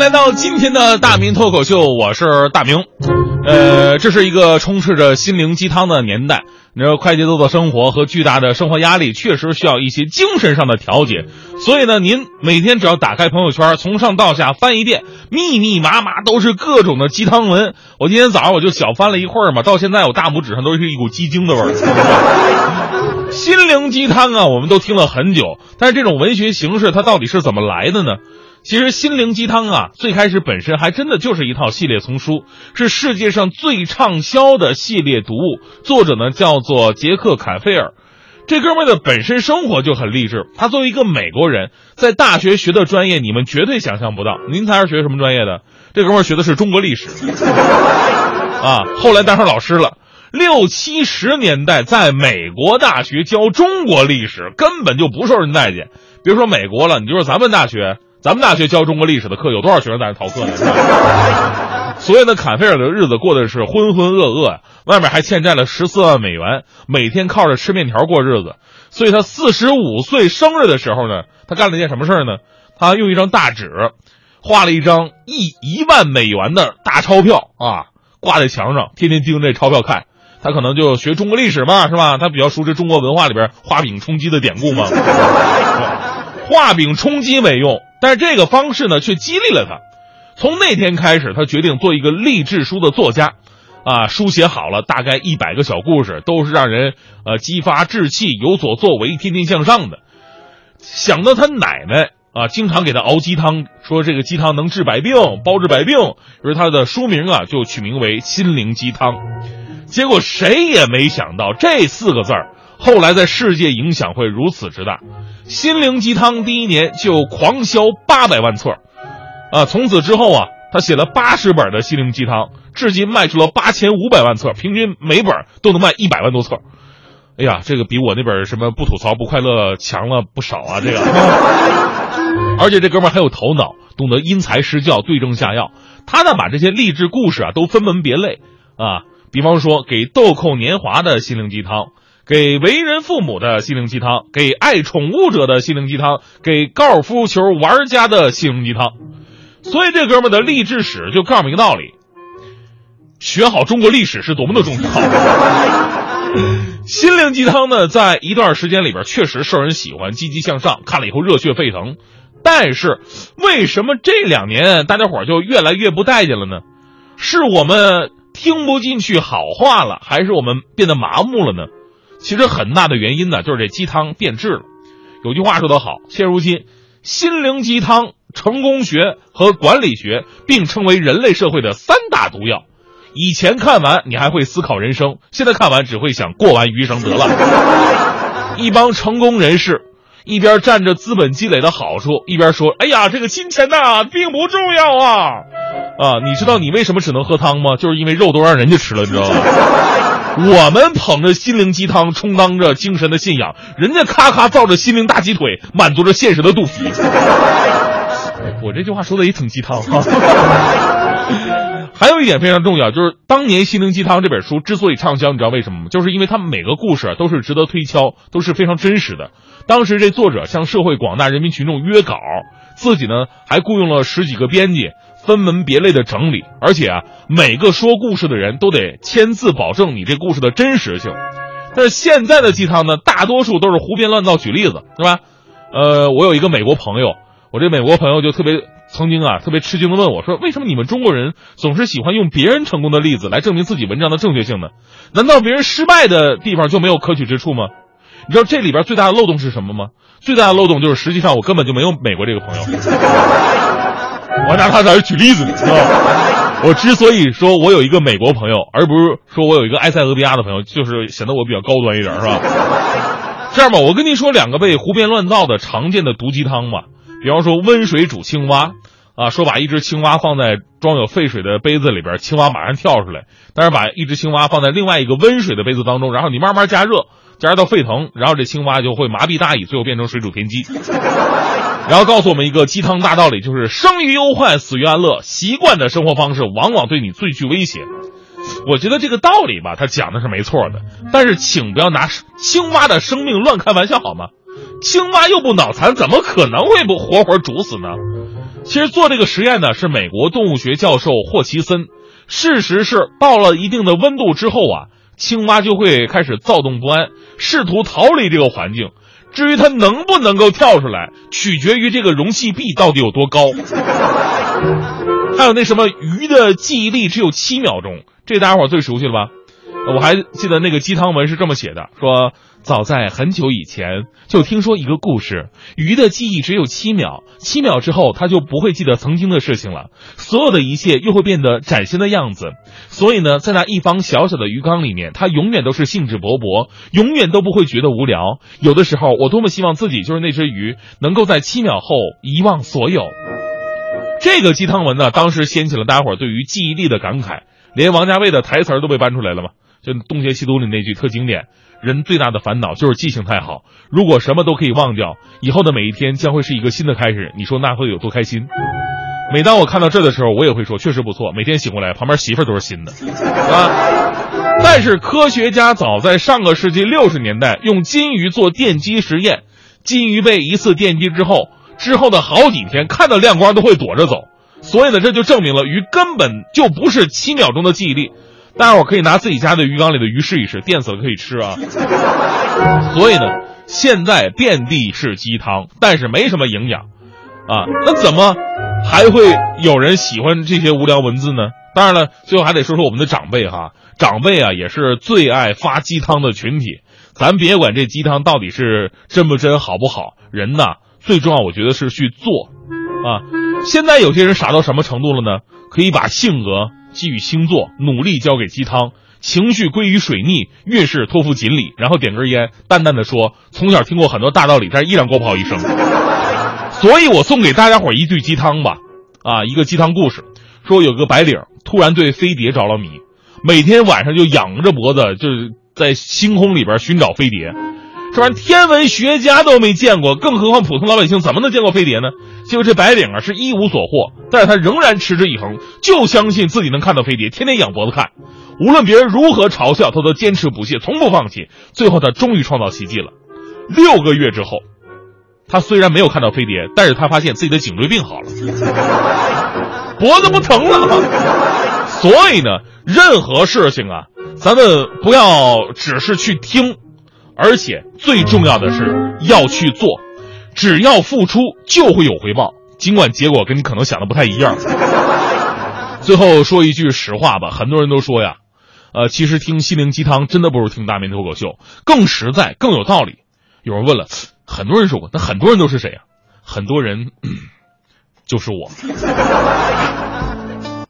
来到今天的大明脱口秀，我是大明。呃，这是一个充斥着心灵鸡汤的年代。你说快节奏的生活和巨大的生活压力，确实需要一些精神上的调节。所以呢，您每天只要打开朋友圈，从上到下翻一遍，密密麻麻都是各种的鸡汤文。我今天早上我就小翻了一会儿嘛，到现在我大拇指上都是一股鸡精的味儿。心灵鸡汤啊，我们都听了很久，但是这种文学形式它到底是怎么来的呢？其实心灵鸡汤啊，最开始本身还真的就是一套系列丛书，是世界上最畅销的系列读物。作者呢叫做杰克·坎菲尔，这哥们儿的本身生活就很励志。他作为一个美国人，在大学学的专业你们绝对想象不到。您猜是学什么专业的？这哥们儿学的是中国历史，啊，后来当上老师了。六七十年代在美国大学教中国历史根本就不受人待见，别说美国了，你就说咱们大学。咱们大学教中国历史的课，有多少学生在那逃课呢？所以呢，坎菲尔的日子过得是浑浑噩噩呀，外面还欠债了十四万美元，每天靠着吃面条过日子。所以他四十五岁生日的时候呢，他干了一件什么事儿呢？他用一张大纸，画了一张一一万美元的大钞票啊，挂在墙上，天天盯着这钞票看。他可能就学中国历史嘛，是吧？他比较熟知中国文化里边画饼充饥的典故嘛。画饼充饥没用。但是这个方式呢，却激励了他。从那天开始，他决定做一个励志书的作家，啊，书写好了，大概一百个小故事，都是让人呃激发志气、有所作为、天天向上的。想到他奶奶啊，经常给他熬鸡汤，说这个鸡汤能治百病，包治百病，于是他的书名啊就取名为《心灵鸡汤》。结果谁也没想到，这四个字儿后来在世界影响会如此之大。心灵鸡汤第一年就狂销八百万册，啊，从此之后啊，他写了八十本的心灵鸡汤，至今卖出了八千五百万册，平均每本都能卖一百万多册。哎呀，这个比我那本什么不吐槽不快乐强了不少啊！这个，而且这哥们儿还有头脑，懂得因材施教，对症下药。他呢，把这些励志故事啊都分门别类啊，比方说给豆蔻年华的心灵鸡汤。给为人父母的心灵鸡汤，给爱宠物者的心灵鸡汤，给高尔夫球玩家的心灵鸡汤。所以这哥们的励志史就告诉一个道理：学好中国历史是多么的重要。心灵鸡汤呢，在一段时间里边确实受人喜欢，积极向上，看了以后热血沸腾。但是为什么这两年大家伙就越来越不待见了呢？是我们听不进去好话了，还是我们变得麻木了呢？其实很大的原因呢，就是这鸡汤变质了。有句话说得好，现如今，心灵鸡汤、成功学和管理学并称为人类社会的三大毒药。以前看完你还会思考人生，现在看完只会想过完余生得了。一帮成功人士一边占着资本积累的好处，一边说：“哎呀，这个金钱呐并不重要啊！”啊，你知道你为什么只能喝汤吗？就是因为肉都让人家吃了，你知道吗？我们捧着心灵鸡汤，充当着精神的信仰，人家咔咔造着心灵大鸡腿，满足着现实的肚皮。我这句话说的也挺鸡汤哈。还有一点非常重要，就是当年《心灵鸡汤》这本书之所以畅销，你知道为什么吗？就是因为他们每个故事都是值得推敲，都是非常真实的。当时这作者向社会广大人民群众约稿，自己呢还雇佣了十几个编辑。分门别类的整理，而且啊，每个说故事的人都得签字保证你这故事的真实性。但是现在的鸡汤呢，大多数都是胡编乱造，举例子是吧？呃，我有一个美国朋友，我这美国朋友就特别曾经啊，特别吃惊的问我说：“为什么你们中国人总是喜欢用别人成功的例子来证明自己文章的正确性呢？难道别人失败的地方就没有可取之处吗？”你知道这里边最大的漏洞是什么吗？最大的漏洞就是实际上我根本就没有美国这个朋友。我拿他在这举例子知道吗？我之所以说我有一个美国朋友，而不是说我有一个埃塞俄比亚的朋友，就是显得我比较高端一点，是吧？这样吧，我跟你说两个被胡编乱造的常见的毒鸡汤吧。比方说温水煮青蛙，啊，说把一只青蛙放在装有沸水的杯子里边，青蛙马上跳出来；但是把一只青蛙放在另外一个温水的杯子当中，然后你慢慢加热，加热到沸腾，然后这青蛙就会麻痹大意，最后变成水煮田鸡。然后告诉我们一个鸡汤大道理，就是生于忧患，死于安乐。习惯的生活方式往往对你最具威胁。我觉得这个道理吧，他讲的是没错的。但是，请不要拿青蛙的生命乱开玩笑好吗？青蛙又不脑残，怎么可能会不活活煮死呢？其实做这个实验呢，是美国动物学教授霍奇森。事实是，到了一定的温度之后啊，青蛙就会开始躁动不安，试图逃离这个环境。至于它能不能够跳出来，取决于这个容器壁到底有多高。还有那什么鱼的记忆力只有七秒钟，这大家伙最熟悉了吧？我还记得那个鸡汤文是这么写的：说早在很久以前就听说一个故事，鱼的记忆只有七秒，七秒之后它就不会记得曾经的事情了，所有的一切又会变得崭新的样子。所以呢，在那一方小小的鱼缸里面，它永远都是兴致勃勃，永远都不会觉得无聊。有的时候，我多么希望自己就是那只鱼，能够在七秒后遗忘所有。这个鸡汤文呢，当时掀起了大家伙对于记忆力的感慨，连王家卫的台词都被搬出来了嘛。就《东邪西毒》里那句特经典：“人最大的烦恼就是记性太好。如果什么都可以忘掉，以后的每一天将会是一个新的开始。你说那会有多开心？”每当我看到这的时候，我也会说：“确实不错。”每天醒过来，旁边媳妇都是新的，啊。但是科学家早在上个世纪六十年代用金鱼做电击实验，金鱼被一次电击之后，之后的好几天看到亮光都会躲着走。所以呢，这就证明了鱼根本就不是七秒钟的记忆力。大伙可以拿自己家的鱼缸里的鱼试一试，电死了可以吃啊。所以呢，现在遍地是鸡汤，但是没什么营养，啊，那怎么还会有人喜欢这些无聊文字呢？当然了，最后还得说说我们的长辈哈，长辈啊也是最爱发鸡汤的群体。咱别管这鸡汤到底是真不真好不好，人呐最重要，我觉得是去做啊。现在有些人傻到什么程度了呢？可以把性格。寄予星座，努力交给鸡汤，情绪归于水逆，运势托付锦鲤，然后点根烟，淡淡的说：“从小听过很多大道理，但是依然过不好一生。”所以，我送给大家伙一句鸡汤吧，啊，一个鸡汤故事，说有个白领突然对飞碟着了迷，每天晚上就仰着脖子，就是在星空里边寻找飞碟。这玩意天文学家都没见过，更何况普通老百姓怎么能见过飞碟呢？结果这白领啊是一无所获，但是他仍然持之以恒，就相信自己能看到飞碟，天天仰脖子看，无论别人如何嘲笑，他都坚持不懈，从不放弃。最后他终于创造奇迹了，六个月之后，他虽然没有看到飞碟，但是他发现自己的颈椎病好了，脖子不疼了。所以呢，任何事情啊，咱们不要只是去听。而且最重要的是要去做，只要付出就会有回报，尽管结果跟你可能想的不太一样。最后说一句实话吧，很多人都说呀，呃，其实听心灵鸡汤真的不如听大明脱口秀更实在、更有道理。有人问了，很多人说过，那很多人都是谁呀？很多人就是我。